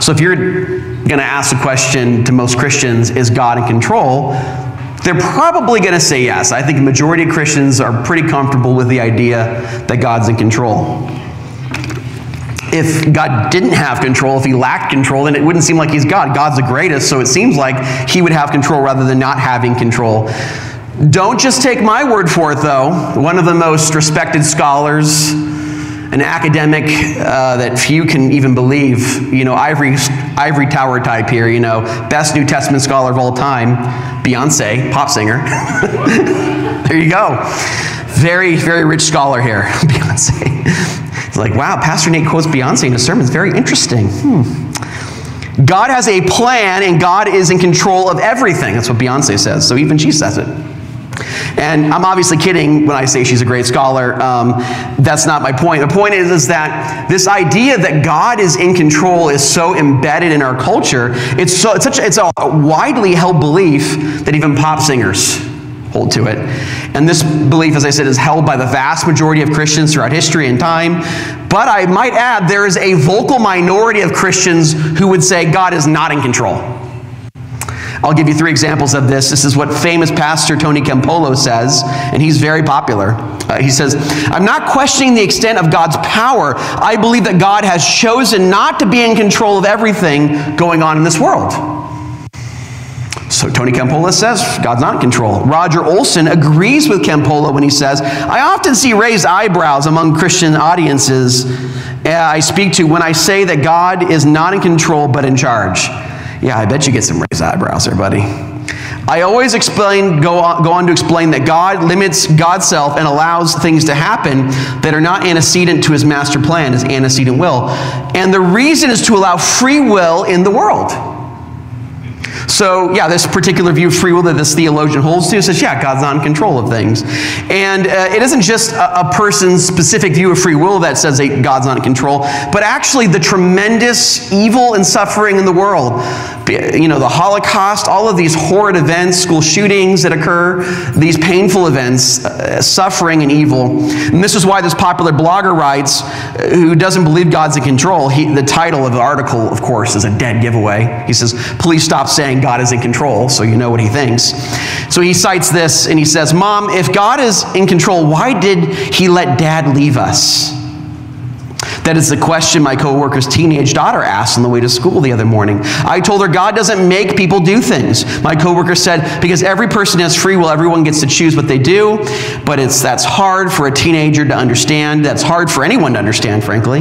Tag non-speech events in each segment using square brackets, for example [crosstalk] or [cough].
So if you're going to ask the question to most Christians, is God in control? They're probably going to say yes. I think the majority of Christians are pretty comfortable with the idea that God's in control. If God didn't have control, if he lacked control, then it wouldn't seem like he's God. God's the greatest, so it seems like he would have control rather than not having control. Don't just take my word for it, though. One of the most respected scholars, an academic uh, that few can even believe, you know, ivory, ivory tower type here, you know, best New Testament scholar of all time, Beyonce, pop singer. [laughs] there you go. Very, very rich scholar here, [laughs] Beyonce. It's like, wow, Pastor Nate quotes Beyonce in a sermon. It's very interesting. Hmm. God has a plan and God is in control of everything. That's what Beyonce says. So even she says it. And I'm obviously kidding when I say she's a great scholar. Um, that's not my point. The point is, is that this idea that God is in control is so embedded in our culture. It's so it's such it's a widely held belief that even pop singers hold to it. And this belief, as I said, is held by the vast majority of Christians throughout history and time. But I might add, there is a vocal minority of Christians who would say God is not in control. I'll give you three examples of this. This is what famous pastor Tony Campolo says, and he's very popular. Uh, he says, I'm not questioning the extent of God's power. I believe that God has chosen not to be in control of everything going on in this world. So Tony Campolo says God's not in control. Roger Olson agrees with Campolo when he says, I often see raised eyebrows among Christian audiences uh, I speak to when I say that God is not in control but in charge. Yeah, I bet you get some raised eyebrows there, buddy. I always explain, go on, go on to explain that God limits God's self and allows things to happen that are not antecedent to his master plan, his antecedent will. And the reason is to allow free will in the world. So, yeah, this particular view of free will that this theologian holds to says, yeah, God's not in control of things. And uh, it isn't just a, a, person's specific view of free will that says that God's not in control, but actually the tremendous evil and suffering in the world. You know, the Holocaust, all of these horrid events, school shootings that occur, these painful events, uh, suffering and evil. And this is why this popular blogger writes, uh, who doesn't believe God's in control. He, the title of the article, of course, is a dead giveaway. He says, please stop saying God is in control, so you know what he thinks. So he cites this and he says, Mom, if God is in control, why did he let dad leave us? That is the question my coworker's teenage daughter asked on the way to school the other morning. I told her God doesn't make people do things. My coworker said because every person has free will, everyone gets to choose what they do, but it's that's hard for a teenager to understand. That's hard for anyone to understand, frankly.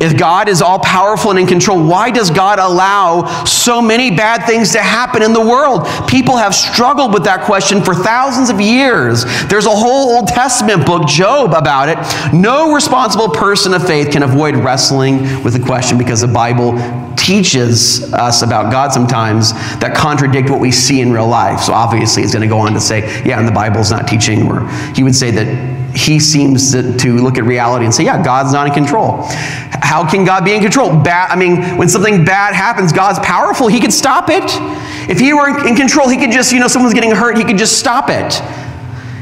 If God is all powerful and in control, why does God allow so many bad things to happen in the world? People have struggled with that question for thousands of years. There's a whole Old Testament book, Job, about it. No responsible person of faith can avoid wrestling with the question because the Bible teaches us about God sometimes that contradict what we see in real life. So obviously, he's going to go on to say, yeah, and the Bible's not teaching, or he would say that he seems to, to, look at reality and say, yeah, God's not in control. How can God be in control? Bad, I mean, when something bad happens, God's powerful. He could stop it. If he were in control, he could just, you know, someone's getting hurt, he could just stop it.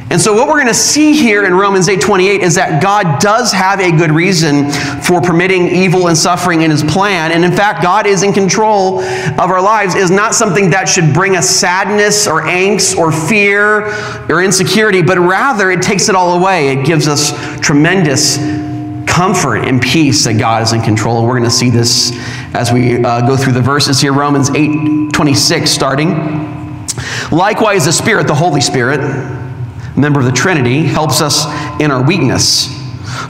And so what we're going to see here in Romans 8:28 is that God does have a good reason for permitting evil and suffering in his plan. And in fact, God is in control of our lives is not something that should bring us sadness or angst or fear or insecurity, but rather it takes it all away. It gives us tremendous comfort and peace that God is in control. And we're going to see this as we uh, go through the verses here. Romans 8:26 starting. Likewise, the Spirit, the Holy Spirit, member of the Trinity, helps us in our weakness.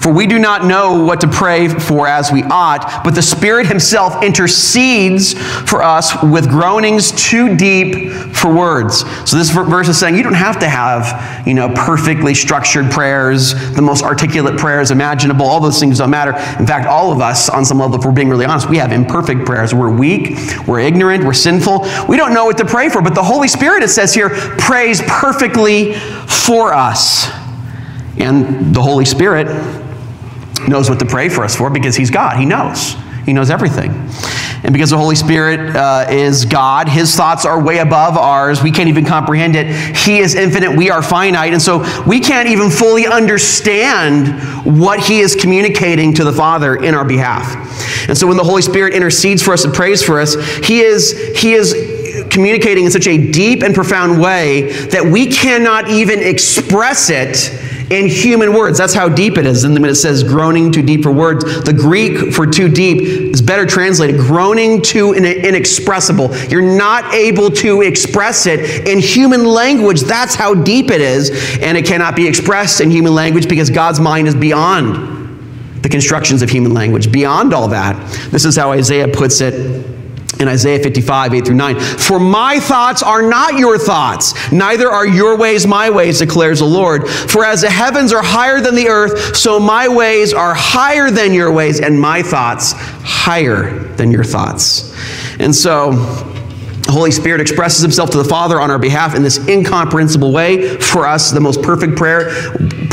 For we do not know what to pray for as we ought, but the Spirit Himself intercedes for us with groanings too deep for words. So this verse is saying you don't have to have, you know, perfectly structured prayers, the most articulate prayers imaginable. All those things don't matter. In fact, all of us, on some level, if we're being really honest, we have imperfect prayers. We're weak, we're ignorant, we're sinful. We don't know what to pray for, but the Holy Spirit, it says here, prays perfectly for us. And the Holy Spirit knows what to pray for us for because He's God. He knows. He knows everything. And because the Holy Spirit uh, is God, His thoughts are way above ours. We can't even comprehend it. He is infinite. We are finite. And so we can't even fully understand what He is communicating to the Father in our behalf. And so when the Holy Spirit intercedes for us and prays for us, He is, he is communicating in such a deep and profound way that we cannot even express it in human words. That's how deep it is. And when it says groaning too deep for words, the Greek for too deep is better translated groaning too inexpressible. You're not able to express it in human language. That's how deep it is. And it cannot be expressed in human language because God's mind is beyond the constructions of human language, beyond all that. This is how Isaiah puts it in Isaiah 55, 8 through 9. For my thoughts are not your thoughts, neither are your ways my ways, declares the Lord. For as the heavens are higher than the earth, so my ways are higher than your ways, and my thoughts higher than your thoughts. And so, the Holy Spirit expresses himself to the Father on our behalf in this incomprehensible way for us, the most perfect prayer.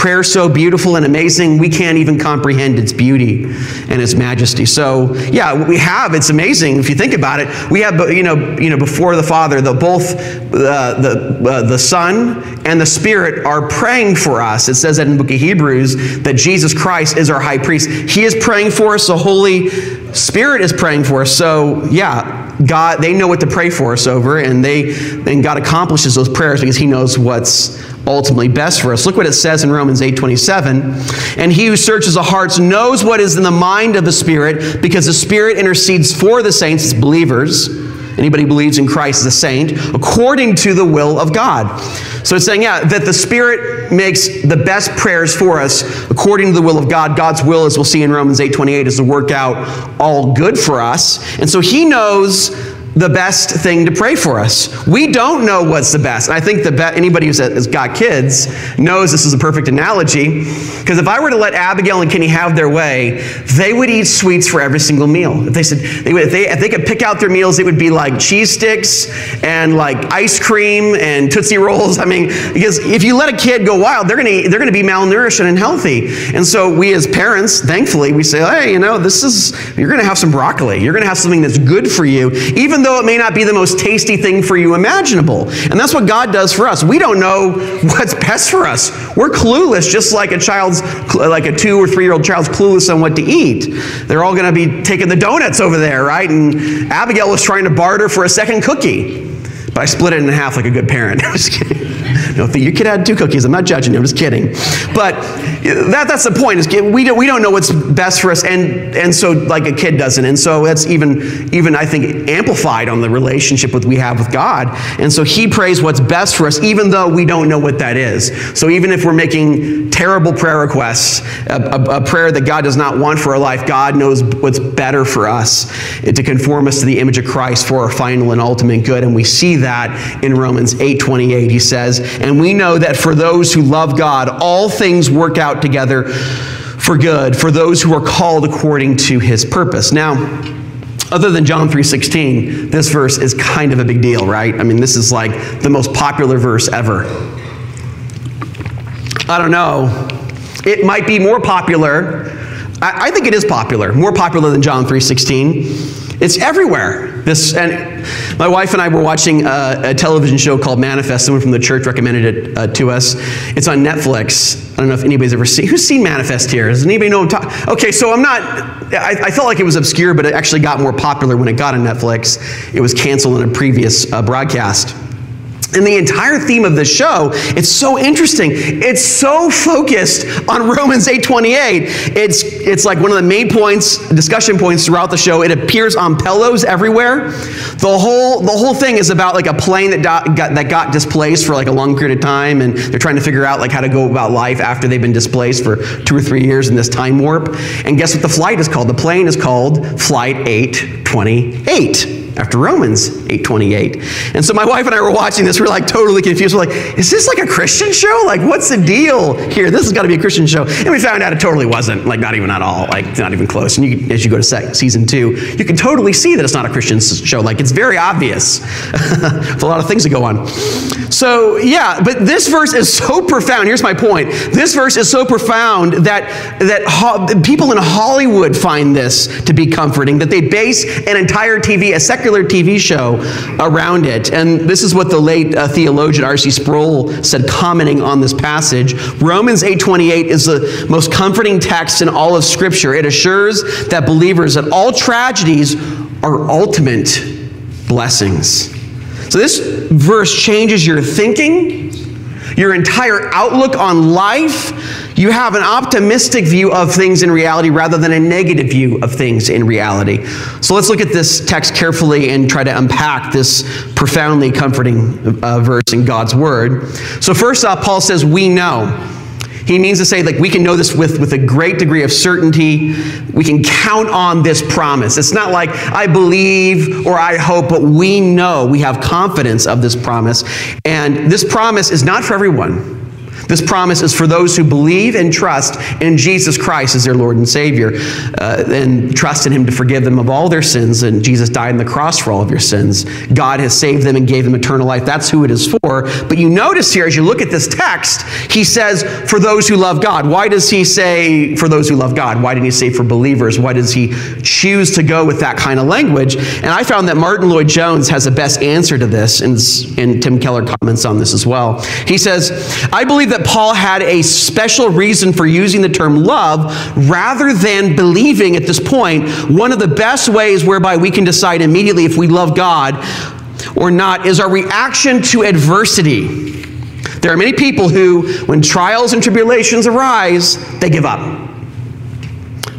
Prayer so beautiful and amazing, we can't even comprehend its beauty and its majesty. So, yeah, we have, it's amazing if you think about it. We have, you know, you know before the Father, the, both uh, the, uh, the Son and the Spirit are praying for us. It says that in the book of Hebrews that Jesus Christ is our high priest. He is praying for us, the Holy Spirit is praying for us. So, yeah, God, they know what to pray for us over, and they and God accomplishes those prayers because He knows what's ultimately best for us. Look what it says in Romans 8:27. And he who searches the hearts knows what is in the mind of the Spirit, because the Spirit intercedes for the saints as believers. Anybody believes in Christ is a saint, according to the will of God. So it's saying, yeah, that the Spirit makes the best prayers for us according to the will of God. God's will, as we'll see in Romans 8 28, is to work out all good for us. And so He knows the best thing to pray for us. We don't know what's the best. And I think the be- anybody who's has got kids knows this is a perfect analogy. Because if I were to let Abigail and Kenny have their way, they would eat sweets for every single meal. If they said they would, if they if they could pick out their meals, it would be like cheese sticks and like ice cream and tootsie rolls. I mean, because if you let a kid go wild, they're gonna they're gonna be malnourished and unhealthy. And so we as parents, thankfully, we say, hey, you know, this is you're gonna have some broccoli. You're gonna have something that's good for you, even though it may not be the most tasty thing for you imaginable. And that's what God does for us. We don't know [laughs] what's best for us. We're clueless, just like a child's, like a two or three year old child's clueless on what to eat. They're all going to be taking the donuts over there, right? And Abigail was trying to barter for a second cookie. But I split it in half like a good parent. [laughs] you could add two cookies. I'm not judging you. I'm just kidding. But that, that's the point. Is we don't, we don't know what's best for us, and, and so like a kid doesn't. And so that's even even I think amplified on the relationship with we have with God. And so He prays what's best for us, even though we don't know what that is. So even if we're making terrible prayer requests, a, a, a prayer that God does not want for our life, God knows what's better for us eh, to conform us to the image of Christ for our final and ultimate good. And we see that in Romans 8:28. He says, "And we know that for those who love God, all things work out together for good for those who are called according to his purpose." Now, other than John 3:16, this verse is kind of a big deal, right? I mean, this is like the most popular verse ever. I don't know. It might be more popular. I, I think it is popular, more popular than John 3:16. It's everywhere. This and my wife and I were watching a, a television show called Manifest. Someone from the church recommended it uh, to us. It's on Netflix. I don't know if anybody's ever seen. Who's seen Manifest here? Does anybody know? Okay, so I'm not. I, I, felt like it was obscure, but it actually got more popular when it got on Netflix. It was canceled in a previous uh, broadcast. And the entire theme of the show, it's so interesting. It's so focused on [laughs] Romans 8:28. It's it's like one of the main points, discussion points throughout the show. It appears on pillows everywhere. The whole the whole thing is about like a plane that got, that got displaced for like a long period of time, and they're trying to figure out like how to go about life after they've been displaced for two or three years in this time warp. And guess what the flight is called? The plane is called Flight 828 after Romans 8:28. And so my wife and I were watching this, we are like totally confused. We're like, is this like a Christian show? Like, what's the deal here? This has got to be a Christian show. And we found out it totally wasn't, like not even at all, like not even close. And you, as you go to season two, you can totally see that it's not a Christian show. Like it's very obvious. [laughs] a lot of things that go on. So yeah, but this verse is so profound. Here's my point. This verse is so profound that that ho- people in Hollywood find this to be comforting. That they base an entire TV, a second TV show around it. And this is what the late uh, theologian R.C. Sproul said, commenting on this passage. Romans 8:28 is the most comforting text in all of Scripture. It assures that believers that all tragedies are ultimate blessings. So this verse changes your thinking, your entire outlook on life. You have an optimistic view of things in reality rather than a negative view of things in reality. So let's look at this text carefully and try to unpack this profoundly comforting uh, verse in God's Word. So, first off, Paul says, We know. He means to say, like, we can know this with, with a great degree of certainty. We can count on this promise. It's not like I believe or I hope, but we know, we have confidence of this promise. And this promise is not for everyone. This promise is for those who believe and trust in Jesus Christ as their Lord and Savior, uh, and trust in Him to forgive them of all their sins. And Jesus died on the cross for all of your sins. God has saved them and gave them eternal life. That's who it is for. But you notice here, as you look at this text, He says, for those who love God. Why does He say for those who love God? Why didn't He say for believers? Why does He choose to go with that kind of language? And I found that Martyn Lloyd-Jones has the best answer to this, and, and Tim Keller comments on this as well. He says, I believe that Paul had a special reason for using the term love rather than believing at this point. One of the best ways whereby we can decide immediately if we love God or not is our reaction to adversity. There are many people who, when trials and tribulations arise, they give up.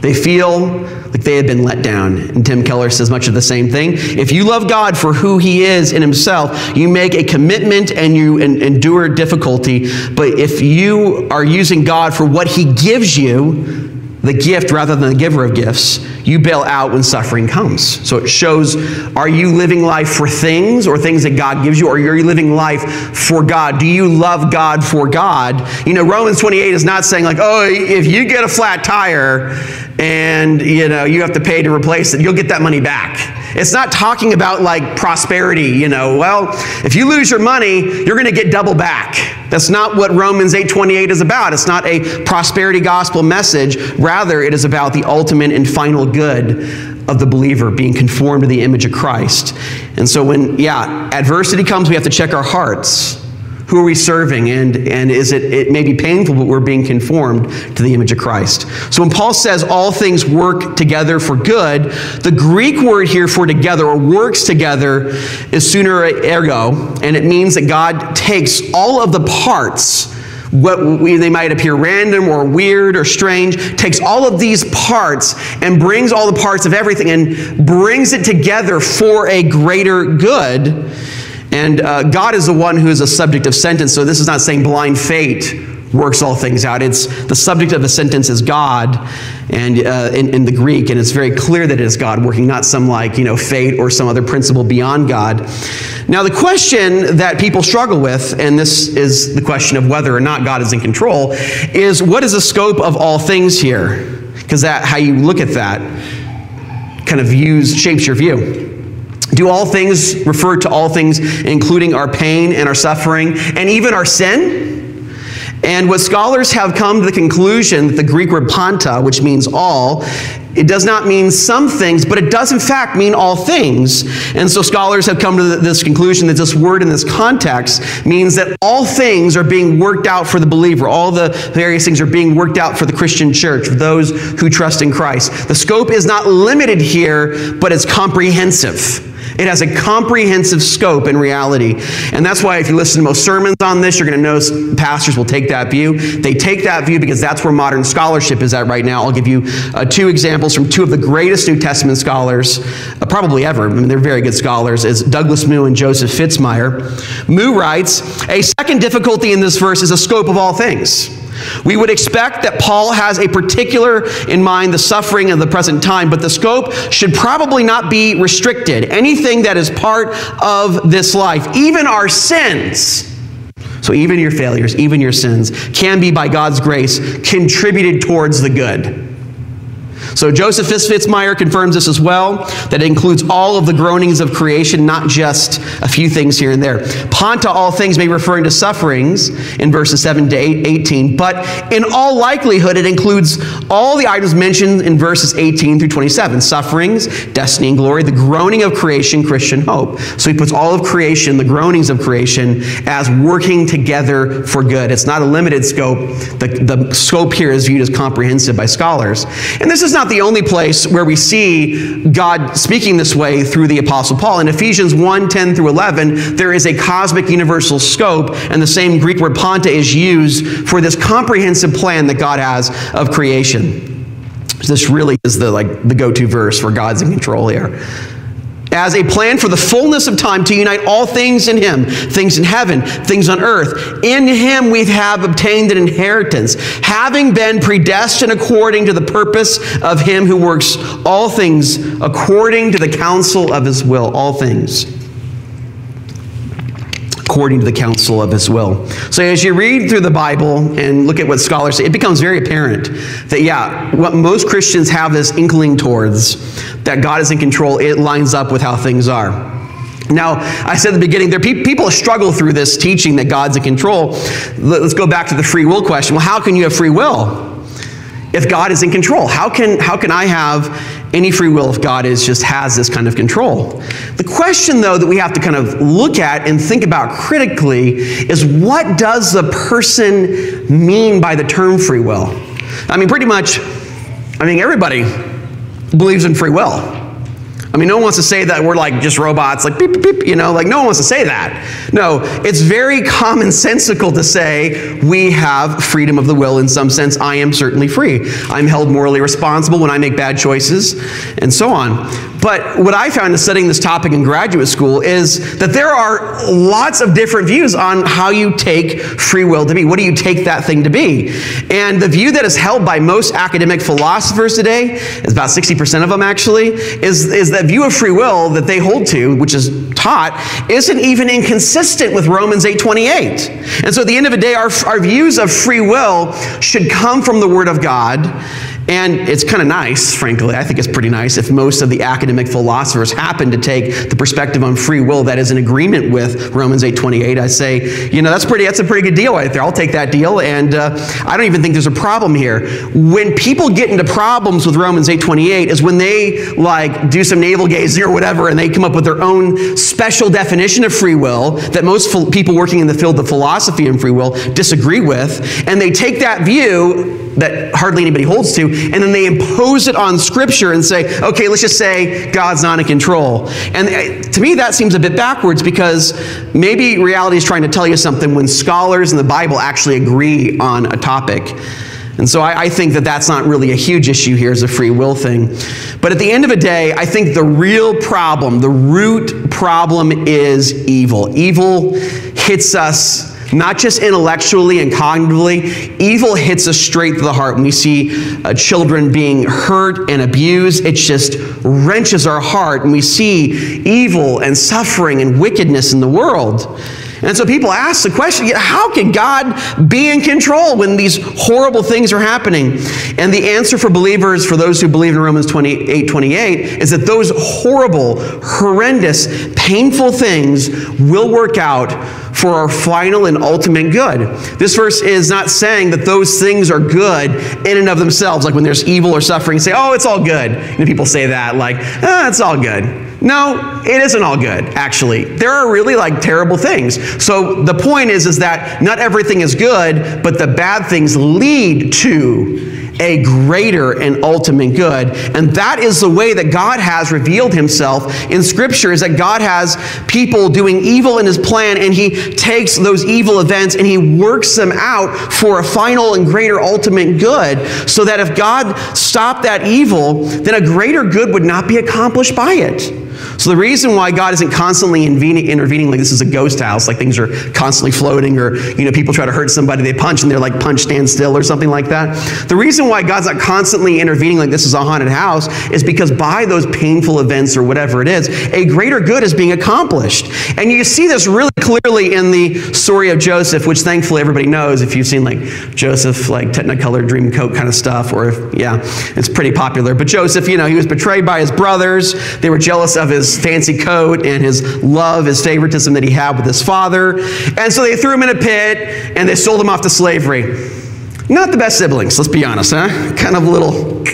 They feel like they had been let down. And Tim Keller says much of the same thing. If you love God for who He is in Himself, you make a commitment and you endure difficulty. But if you are using God for what He gives you, the gift rather than the giver of gifts, you bail out when suffering comes. So it shows are you living life for things or things that God gives you, or are you living life for God? Do you love God for God? You know, Romans 28 is not saying, like, oh, if you get a flat tire and you know you have to pay to replace it, you'll get that money back. It's not talking about like prosperity, you know. Well, if you lose your money, you're going to get double back. That's not what Romans 8:28 is about. It's not a prosperity gospel message. Rather, it is about the ultimate and final good of the believer being conformed to the image of Christ. And so when yeah, adversity comes, we have to check our hearts. Who are we serving? And, and is it, it may be painful, but we're being conformed to the image of Christ. So when Paul says all things work together for good, the Greek word here for together or works together is synergeo, and it means that God takes all of the parts what we, they might appear random or weird or strange, takes all of these parts and brings all the parts of everything and brings it together for a greater good. And uh, God is the one who is a subject of sentence. So this is not saying blind fate works all things out. It's the subject of the sentence is God, and uh, in, in, the Greek, and it's very clear that it is God working, not some like you know fate or some other principle beyond God. Now, the question that people struggle with, and this is the question of whether or not God is in control, is what is the scope of all things here? Because that how you look at that kind of views shapes your view. Do all things refer to all things, including our pain and our suffering and even our sin? And what scholars have come to the conclusion that the Greek word panta, which means all, it does not mean some things, but it does in fact mean all things. And so scholars have come to this conclusion that this word in this context means that all things are being worked out for the believer. All the various things are being worked out for the Christian church, for those who trust in Christ. The scope is not limited here, but it's comprehensive. It has a comprehensive scope in reality. And that's why if you listen to most sermons on this, you're going to notice pastors will take that view. They take that view because that's where modern scholarship is at right now. I'll give you uh, two examples from two of the greatest New Testament scholars, uh, probably ever. I mean, they're very good scholars, is Douglas Moo and Joseph Fitzmyer. Moo writes, a second difficulty in this verse is the scope of all things. We would expect that Paul has a particular in mind the suffering of the present time, but the scope should probably not be restricted. Anything that is part of this life, even our sins, so even your failures, even your sins, can be by God's grace contributed towards the good. So Joseph Fitzmyer confirms this as well, that it includes all of the groanings of creation, not just a few things here and there. Panta, all things, may be referring to sufferings in verses 7 to 18, but in all likelihood, it includes all the items mentioned in verses 18 through 27 sufferings, destiny and glory, the groaning of creation, Christian hope. So he puts all of creation, the groanings of creation, as working together for good. It's not a limited scope. The, the scope here is viewed as comprehensive by scholars. And this is not the only place where we see God speaking this way through the Apostle Paul. In Ephesians 1 10 through 11, there is a cosmic universal scope, and the same Greek word panta is used for this comprehensive plan that God has of creation. This really is the like the go-to verse for God's in control here as a plan for the fullness of time to unite all things in Him, things in heaven, things on earth. In Him we have obtained an inheritance, having been predestined according to the purpose of Him who works all things according to the counsel of His will. All things according to the counsel of his will. So as you read through the Bible and look at what scholars say, it becomes very apparent that, yeah, what most Christians have this inkling towards, that God is in control, it lines up with how things are. Now, I said at the beginning, there pe- people struggle through this teaching that God's in control. Let's go back to the free will question. Well, how can you have free will if God is in control? How can, how can I have any free will if God is just has this kind of control. The question though that we have to kind of look at and think about critically is what does the person mean by the term free will? I mean pretty much I mean everybody believes in free will. I mean, no one wants to say that we're like just robots, like beep, beep, beep, you know, like no one wants to say that. No, it's very commonsensical to say we have freedom of the will in some sense. I am certainly free. I'm held morally responsible when I make bad choices and so on. But what I found in studying this topic in graduate school is that there are lots of different views on how you take free will to be. What do you take that thing to be? And the view that is held by most academic philosophers today, is about 60% of them actually, is, is that view of free will that they hold to, which is taught, isn't even inconsistent with Romans 8.28. And so at the end of the day, our, our views of free will should come from the Word of God and it's kind of nice, frankly. I think it's pretty nice if most of the academic philosophers happen to take the perspective on free will that is in agreement with Romans 8:28. I say, you know, that's pretty. That's a pretty good deal right there. I'll take that deal, and uh, I don't even think there's a problem here. When people get into problems with Romans 8:28 is when they like do some navel gazing or whatever, and they come up with their own special definition of free will that most people working in the field of philosophy and free will disagree with, and they take that view that hardly anybody holds to, and then they impose it on Scripture and say, okay, let's just say God's not in control. And uh, to me, that seems a bit backwards because maybe reality is trying to tell you something when scholars in the Bible actually agree on a topic. And so I, I, think that that's not really a huge issue here as a free will thing. But at the end of the day, I think the real problem, the root problem is evil. Evil hits us not just intellectually and cognitively. Evil hits us straight to the heart. When we see uh, children being hurt and abused, it just wrenches our heart. And we see evil and suffering and wickedness in the world. And so people ask the question how can God be in control when these horrible things are happening? And the answer for believers, for those who believe in Romans 28 28, is that those horrible, horrendous, painful things will work out for our final and ultimate good. This verse is not saying that those things are good in and of themselves, like when there's evil or suffering, say, oh, it's all good. And people say that, like, ah, it's all good. No, it isn't all good, actually. There are really like terrible things. So the point is, is that not everything is good, but the bad things lead to a greater and ultimate good. And that is the way that God has revealed himself in scripture is that God has people doing evil in his plan and he takes those evil events and he works them out for a final and greater ultimate good so that if God stopped that evil, then a greater good would not be accomplished by it. So the reason why God isn't constantly intervening, like this is a ghost house, like things are constantly floating, or you know people try to hurt somebody, they punch and they're like punch stand still or something like that. The reason why God's not constantly intervening like this is a haunted house is because by those painful events or whatever it is, a greater good is being accomplished. And you see this really clearly in the story of Joseph, which thankfully everybody knows if you've seen like Joseph, like Technicolor Dream Coat kind of stuff, or if, yeah, it's pretty popular. But Joseph, you know, he was betrayed by his brothers. They were jealous of his fancy coat and his love, his favoritism that he had with his father. And so they threw him in a pit and they sold him off to slavery. Not the best siblings, let's be honest, huh? Kind of little.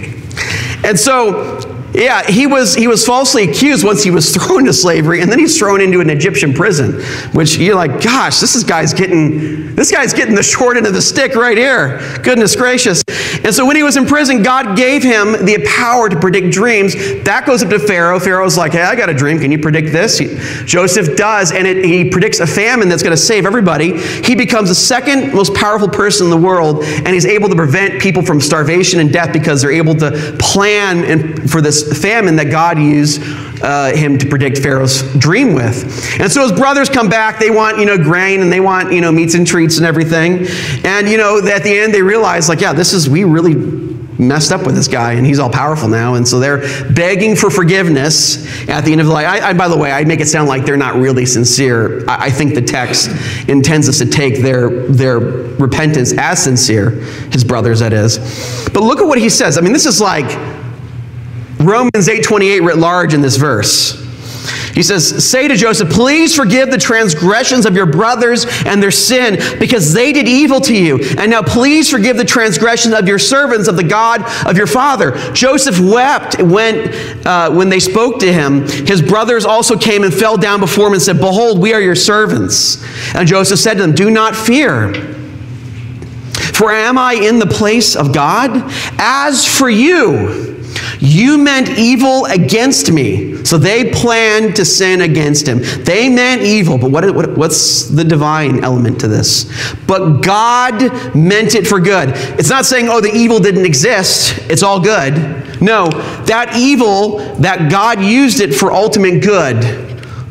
And so yeah, he was, he was falsely accused once he was [laughs] thrown into slavery, and then he's thrown into an Egyptian prison, which you're like, gosh, this is guy's getting, this guy's getting the short end of the stick right here. Goodness gracious. And so when he was in prison, God gave him the power to predict dreams. That goes up to Pharaoh. Pharaoh's like, hey, I got a dream. Can you predict this? He, Joseph does, and it, he predicts a famine that's going to save everybody. He becomes the second most powerful person in the world, and he's able to prevent people from starvation and death because they're able to plan and, for this famine that God used uh, him to predict Pharaoh's dream with. And so his brothers come back. They want, you know, grain and they want, you know, meats and treats and everything. And, you know, at the end they realize, like, yeah, this is, we really messed up with this guy and he's all powerful now. And so they're begging for forgiveness at the end of the life. I, I, by the way, I make it sound like they're not really sincere. I, I think the text intends us to take their, their repentance as sincere, his brothers, that is. But look at what he says. I mean, this is like Romans 8:28 writ large in this verse. He says, Say to Joseph, please forgive the transgressions of your brothers and their sin, because they did evil to you. And now please forgive the transgressions of your servants of the God of your father. Joseph wept when, uh, when they spoke to him. His brothers also came and fell down before him and said, Behold, we are your servants. And Joseph said to them, Do not fear. For am I in the place of God? As for you, you meant evil against me. So they planned to sin against him. They meant evil, but what, what, what's the divine element to this? But God meant it for good. It's not saying, oh, the evil didn't exist, it's all good. No, that evil, that God used it for ultimate good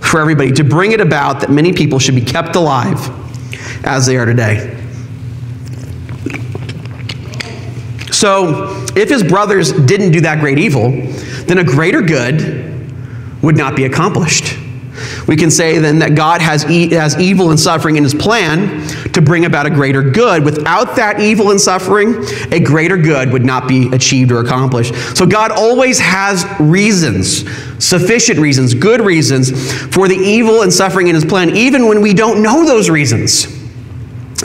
for everybody, to bring it about that many people should be kept alive as they are today. So, if his brothers didn't do that great evil, then a greater good would not be accomplished. We can say then that God has, e- has evil and suffering in his plan to bring about a greater good. Without that evil and suffering, a greater good would not be achieved or accomplished. So God always has reasons, sufficient reasons, good reasons for the evil and suffering in his plan, even when we don't know those reasons.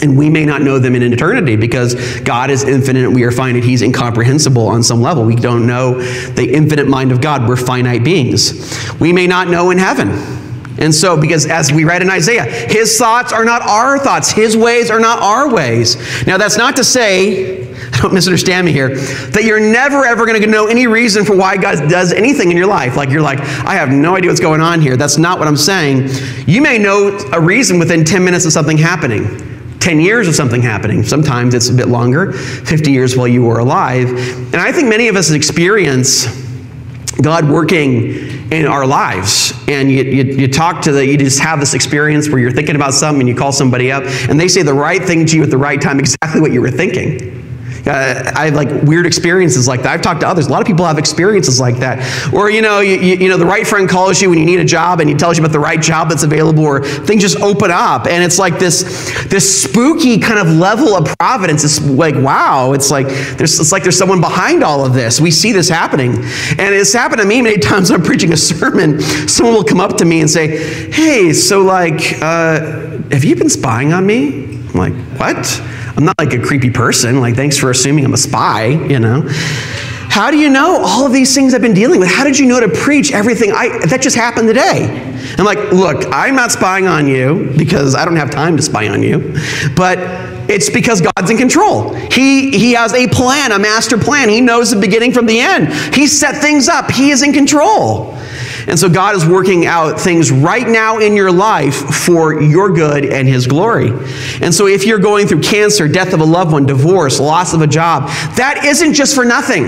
And we may not know them in eternity because God is infinite and we are finite. He's incomprehensible on some level. We don't know the infinite mind of God. We're finite beings. We may not know in heaven. And so, because as we read in Isaiah, his thoughts are not our thoughts, his ways are not our ways. Now, that's not to say, [laughs] don't misunderstand me here, that you're never ever going to know any reason for why God does anything in your life. Like, you're like, I have no idea what's going on here. That's not what I'm saying. You may know a reason within 10 minutes of something happening. 10 years of something happening. Sometimes it's a bit longer, 50 years while you were alive. And I think many of us experience God working in our lives. And you, you, you, talk to the, you just have this experience where you're thinking about something and you call somebody up and they say the right thing to you at the right time, exactly what you were thinking. Uh, I have like weird experiences like that. I've talked to others. A lot of people have experiences like that. Or, you know, you, you, know, the right friend calls you when you need a job and he tells you about the right job that's available or things just open up. And it's like this, this spooky kind of level of providence. It's like, wow, it's like there's, it's like there's someone behind all of this. We see this happening. And it's happened to me many [laughs] times when I'm preaching a sermon. Someone will come up to me and say, hey, so like, uh, have you been spying on me? I'm like, what? I'm not like a creepy person. Like, thanks for assuming I'm a spy, you know. How do you know all of these things I've been dealing with? How did you know to preach everything I, that just happened today? I'm like, look, I'm not spying on you because I don't have time to spy on you, but it's because God's in control. He, he has a plan, a master plan. He knows the beginning from the end. He set things up, He is in control. And so God is working out things right now in your life for your good and His glory. And so if you're going through cancer, death of a loved one, divorce, loss of a job, that isn't just for nothing.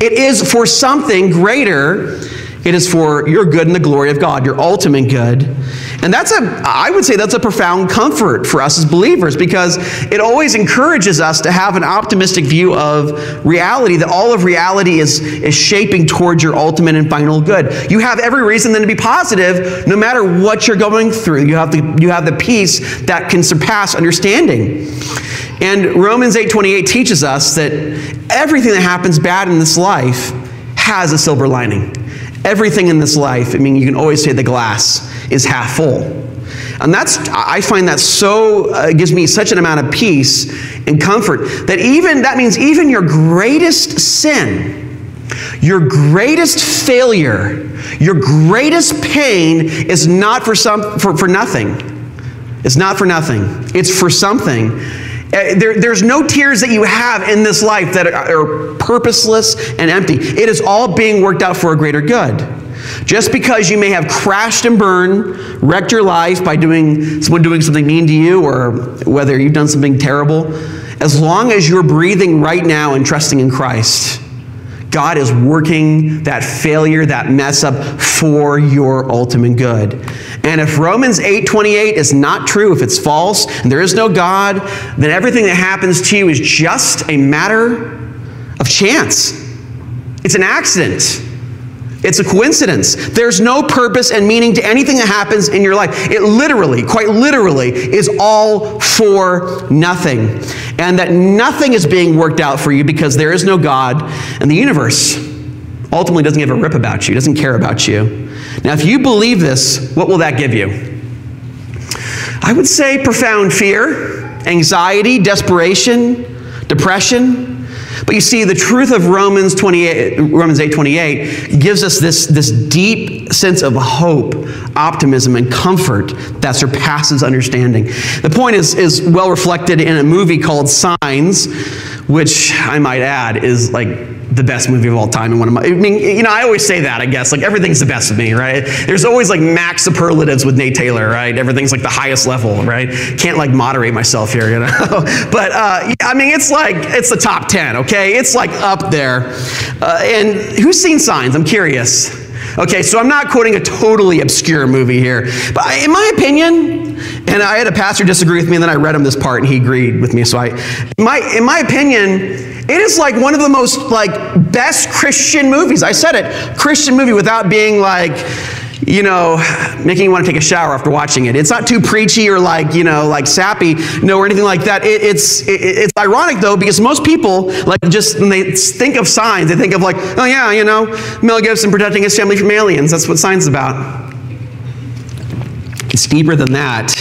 It is for something greater It is for your good and the glory of God, your ultimate good. And that's a, I would say that's a profound comfort for us as believers because it always encourages us to have an optimistic view of reality, that all of reality is, is shaping towards your ultimate and final good. You have every reason then to be positive no matter what you're going through. You have the, you have the peace that can surpass understanding. And Romans 8:28 teaches us that everything that happens bad in this life has a silver lining. Everything in this life, I mean, you can always say the glass is half full. And that's, I find that so, uh, gives me such an amount of peace and comfort that even, that means even your greatest sin, your greatest failure, your greatest pain is not for, some, for, for nothing. It's not for nothing. It's for something. Uh, there, there's no tears that you have in this life that are, are purposeless and empty. It is all being worked out for a greater good. Just because you may have crashed and burned, wrecked your life by doing someone doing something mean to you, or whether you've done something terrible, as long as you're breathing right now and trusting in Christ, God is working that failure, that mess up for your ultimate good. And if Romans 8:28 is not true, if it's false, and there is no God, then everything that happens to you is just a matter of chance. It's an accident. It's a coincidence. There's no purpose and meaning to anything that happens in your life. It literally, quite literally, is all for nothing. And that nothing is being worked out for you because there is no God, and the universe ultimately doesn't give a rip about you, doesn't care about you. Now, if you believe this, what will that give you? I would say profound fear, anxiety, desperation, depression. But you see, the truth of Romans 28, Romans 8 28 gives us this, this deep sense of hope, optimism, and comfort that surpasses understanding. The point is, is well reflected in a movie called Signs, which I might add is like the best movie of all time and one of my I mean, you know, I always say that, I guess. Like everything's the best of me, right? There's always like max superlatives with Nate Taylor, right? Everything's like the highest level, right? Can't like moderate myself here, you know. [laughs] but uh, I mean, it's like it's the top 10, okay? It's like up there. Uh, and who's seen Signs? I'm curious. Okay, so I'm not quoting a totally obscure movie here, but in my opinion, and I had a pastor disagree with me, and then I read him this part, and he agreed with me. So I, my in my opinion, it is like one of the most like best Christian movies. I said it, Christian movie without being like, you know, making you want to take a shower after watching it. It's not too preachy or like, you know, like sappy, no, or anything like that. It, it's it, it's ironic though because most people like just when they think of signs, they think of like, oh yeah, you know, Mel Gibson protecting his family from aliens. That's what signs about. It's deeper than that.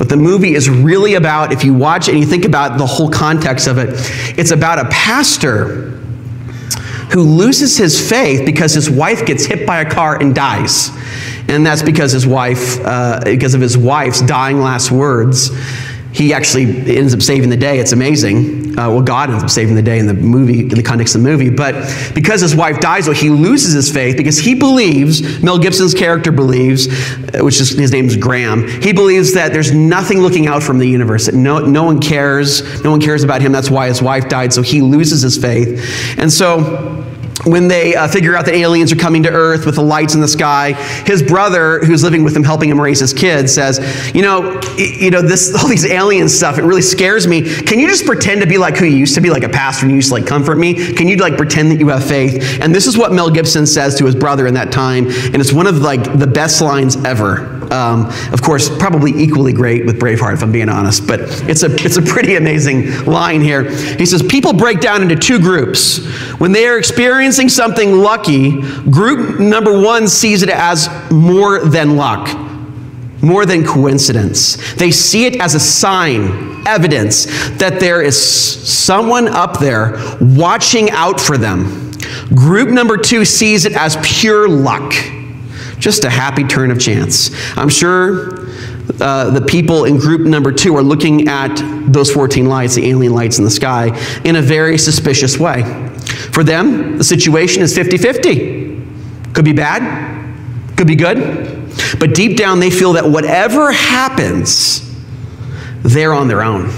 What the movie is really about, if you watch it and you think about the whole context of it, it's about a pastor who loses his faith because his wife gets hit by a car and dies. And that's because his wife, uh, because of his wife's dying last words he actually ends up saving the day. It's amazing. Uh, well, God ends up saving the day in the movie, in the context of the movie. But because his wife dies, well, he loses his faith because he believes, Mel Gibson's character believes, uh, which is his name is Graham, he believes that there's nothing looking out from the universe, that no, no one cares, no one cares about him. That's why his wife died. So he loses his faith. And so when they uh, figure out that aliens are coming to Earth with the lights in the sky, his brother, who's living with him, helping him raise his kids, says, "You know, you know this [laughs] all these alien stuff. It really scares me. Can you just pretend to be like who you used to be, like a pastor, and you used to like comfort me? Can you like pretend that you have faith?" And this is what Mel Gibson says to his brother in that time, and it's one of like the best lines ever. Um, of course, probably equally great with Braveheart, if I'm being honest, but it's a it's a pretty amazing line here. He says, "People break down into two groups when they are experiencing." something lucky, group number one sees it as more than luck, more than coincidence. They see it as a sign, evidence that there is someone up there watching out for them. Group number two sees it as pure luck, just a happy turn of chance. I'm sure uh, the people in group number two are looking at those 14 lights, the alien lights in the sky, in a very suspicious way. For them, the situation is 50 50. Could be bad, could be good, but deep down they feel that whatever happens, they're on their own.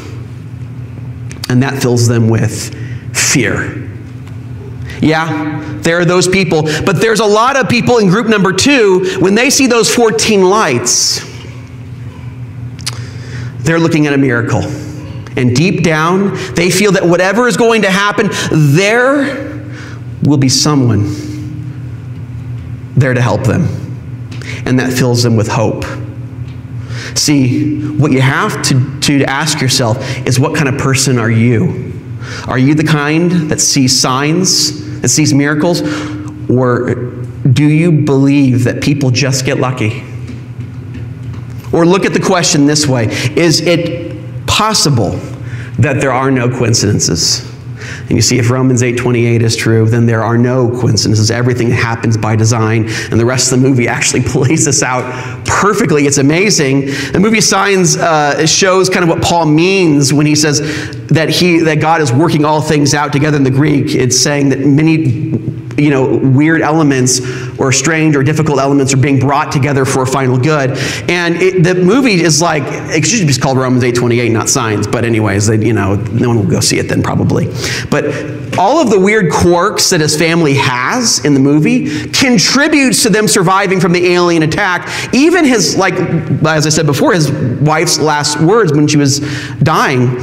And that fills them with fear. Yeah, there are those people. But there's a lot of people in group number two, when they see those 14 lights, they're looking at a miracle. And deep down, they feel that whatever is going to happen, there will be someone there to help them. And that fills them with hope. See, what you have to, to ask yourself is what kind of person are you? Are you the kind that sees signs, that sees miracles? Or do you believe that people just get lucky? Or look at the question this way Is it possible that there are no coincidences? And you see, if Romans 8:28 is true, then there are no coincidences. Everything happens by design, and the rest of the movie actually [laughs] plays this out perfectly. It's amazing. The movie Signs uh, shows kind of what Paul means when he says that he that God is working all things out together. In the Greek, it's saying that many you know, weird elements or strange or difficult elements are being brought together for a final good. And it, the movie is like, it should be called Romans 8.28, not Signs. But anyways, they, you know, no one will go see it then probably. But all of the weird quirks that his family has in the movie contributes to them surviving from the alien attack. Even his, like, as I said before, his wife's last words when she was dying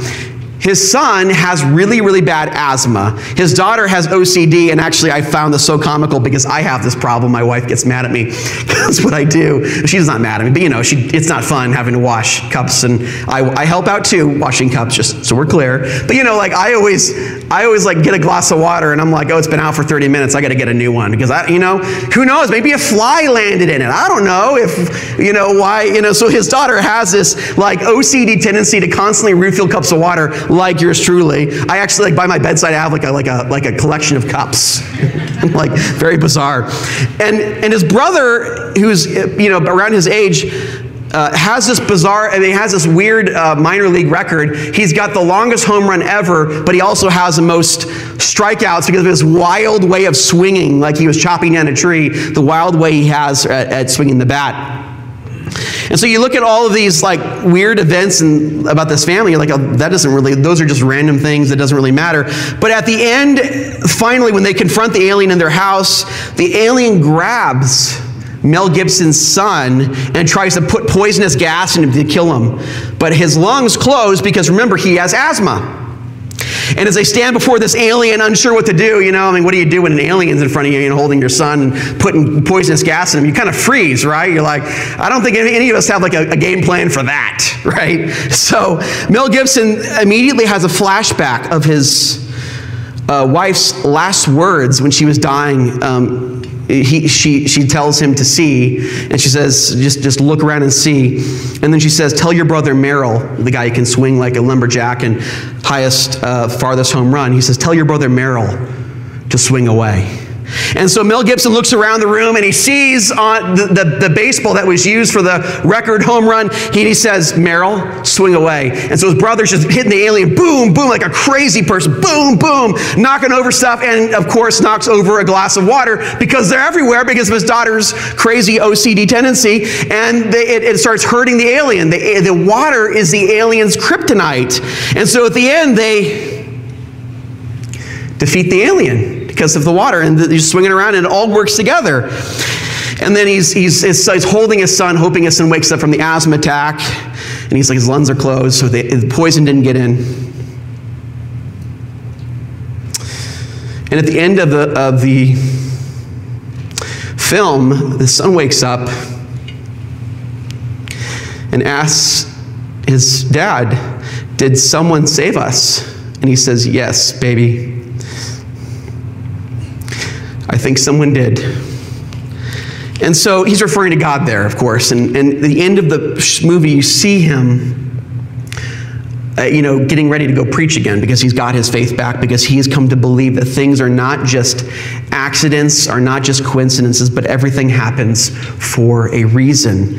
his son has really, really bad asthma. His daughter has OCD, and actually, I found this so comical because I have this problem. My wife gets mad at me. [laughs] That's what I do. She's not mad at me, but you know, she, it's not fun having to wash cups, and I, I help out too, washing cups, just so we're clear. But you know, like I always, I always like get a glass of water, and I'm like, oh, it's been out for 30 minutes. I got to get a new one because I, you know, who knows? Maybe a fly landed in it. I don't know if, you know, why, you know. So his daughter has this like OCD tendency to constantly refill cups of water like yours truly. I actually like by my bedside I have like a like a like a collection of cups. [laughs] like very bizarre. And and his brother, who's you know around his age, uh, has this bizarre, I mean, he has this weird uh, minor league record. He's got the longest home run ever, but he also has the most strikeouts because of his wild way of swinging, like he was chopping down a tree, the wild way he has at, at swinging the bat. And so you look at all of these like weird events and about this family, you're like, oh, that doesn't really, those are just random things that doesn't really matter. But at the end, finally, when they confront the alien in their house, the alien grabs Mel Gibson's son and tries to put poisonous gas in him to kill him. But his lungs close because remember, he has asthma. And as they stand before this alien, unsure what to do, you know, I mean, what do you do when an alien's in front of you and holding your son and putting poisonous gas in him? You kind of freeze, right? You're like, I don't think any, of us have like a, a, game plan for that, [laughs] right? So Mel Gibson immediately has a flashback of his uh, wife's last words when she was dying. Um, he, she, she tells him to see, and she says, just, just look around and see. And then she says, Tell your brother Merrill, the guy who can swing like a lumberjack and highest, uh, farthest home run, he says, Tell your brother Merrill to swing away. And so Mel Gibson looks around the room and he sees on the, the, the, baseball that was used for the record home run. He, he says, Merrill, swing away. And so his brother's just hitting the alien, boom, boom, like a crazy person, boom, boom, knocking over stuff, and of course knocks over a glass of water because they're everywhere because of his daughter's crazy OCD tendency. And they, it, it starts hurting the alien. The, the water is the alien's kryptonite. And so at the end, they defeat the alien because of the water. And he's swinging around and it all works together. And then he's, he's, he's holding his son, hoping his son wakes up from the asthma attack. And he's like, his lungs are closed, so the, the poison didn't get in. And at the end of the, of the film, the son wakes up and asks his dad, Did someone save us? And he says, Yes, baby. Think someone did. And so he's referring to God there, of course. And, and at the end of the movie, you see him. Uh, you know, getting ready to go preach again because he's got his faith back, because he has come to believe that things are not just accidents, are not just coincidences, but everything happens for a reason.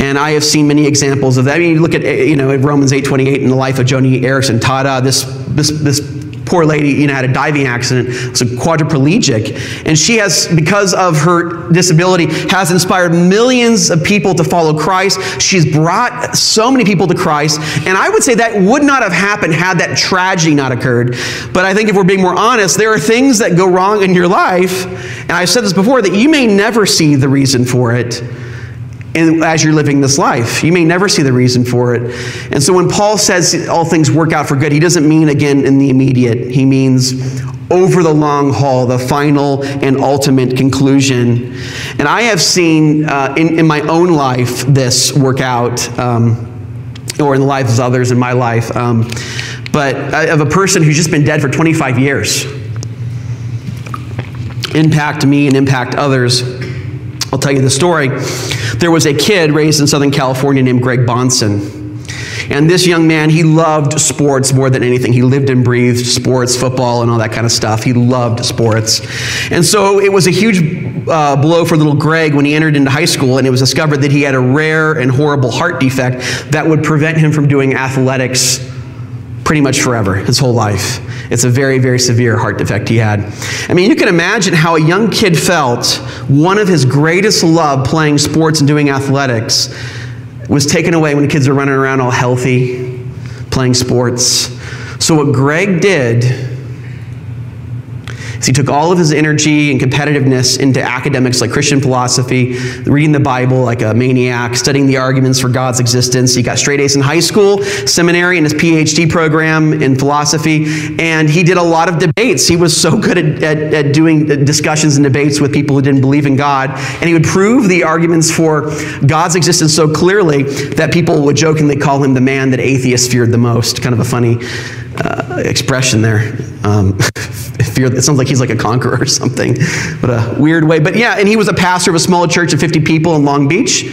And I have seen many examples of that. I mean, you look at, you know, Romans 8.28 in the life of Joni Eareckson Tada, this, this, this poor lady, you know, had a diving accident, was a quadriplegic, and she has, because of her disability, has inspired millions of people to follow Christ. She's brought so many people to Christ, and I would say that would not have happened had that tragedy not occurred. But I think if we're being more honest, there are things that go wrong in your life, and I've said this before, that you may never see the reason for it and as you're living this life. You may never see the reason for it. And so when Paul says all things work out for good, he doesn't mean again in the immediate. He means over the long haul, the final and ultimate conclusion. And I have seen uh, in, in, my own life this work out, um, or in the lives of others in my life. Um, but of a person who's just been dead for 25 years. Impact me and impact others. I'll tell you the story. There was a kid raised in Southern California named Greg Bahnsen. And this young man, he loved sports more than anything. He lived and breathed sports, football, and all that kind of stuff. He loved sports. And so it was a huge uh, blow for little Greg when he entered into high school, and it was discovered that he had a rare and horrible heart defect that would prevent him from doing athletics pretty much forever, his whole life. It's a very, very severe heart defect he had. I mean, you can imagine how a young kid felt. One of his greatest love, playing sports and doing athletics, was taken away when the kids were running around all healthy, playing sports. So, what Greg did he took all of his energy and competitiveness into academics like Christian philosophy, reading the Bible like a maniac, studying the arguments for God's existence. He got straight A's in high school, seminary, and his PhD program in philosophy. And he did a lot of debates. He was so good at, at, at doing discussions and debates with people who didn't believe in God. And he would prove the arguments for God's existence so clearly that people would jokingly call him the man that atheists feared the most. Kind of a funny uh, expression there. Um, [laughs] it sounds like he's like a conqueror or something, but a weird way. But yeah, and he was a pastor of a small church of 50 people in Long Beach.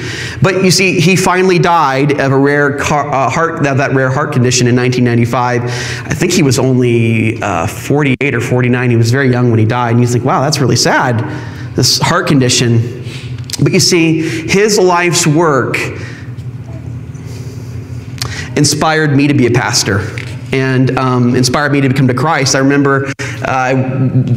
But you see, he finally died of a rare car, uh, heart, that, that rare heart condition in 1995. I think he was only uh, 48 or 49. He was very young when he died. And you think, wow, that's really sad, this heart condition. But you see, his life's work inspired me to be a pastor and um, inspired me to come to Christ. I remember uh, I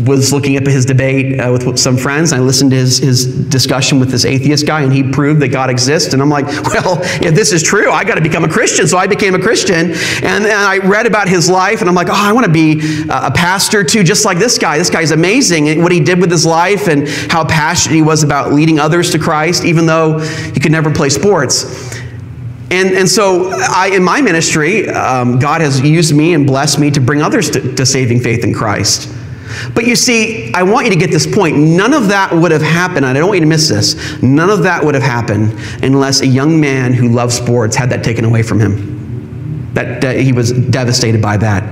was looking up at his debate uh, with some friends. I listened to his, his discussion with this atheist guy, and he proved that God exists. And I'm like, [laughs] well, if this is true, I got to become a Christian. So I became a Christian, and, and I read about his life, and I'm like, oh, I want to be a pastor too, just like this guy. This guy's amazing. And what he did with his life, and how passionate he was about leading others to Christ, even though he could never play sports. And, and so, I, in my ministry, um, God has used me and blessed me to bring others to, to saving faith in Christ. But you see, I want you to get this point. None of that would have happened, and I don't want you to miss this. None of that would have happened unless a young man who loves sports had that taken away from him. That, that he was devastated by that.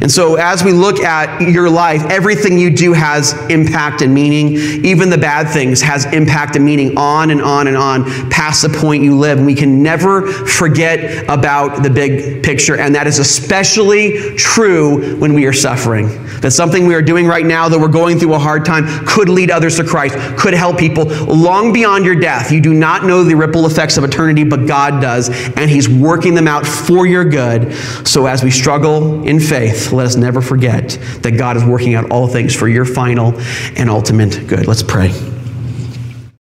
And so, as we look at your life, everything you do has impact and meaning. Even the bad things has impact and meaning on and on and on past the point you live. And we can never forget about the big picture. And that is especially true when we are suffering. That something we are doing right now that we're going through a hard time could lead others to Christ, could help people long beyond your death. You do not know the ripple effects of eternity, but God does. And He's working them out for your good. So, as we struggle in let us never forget that God is working out all things for your final and ultimate good. Let's pray.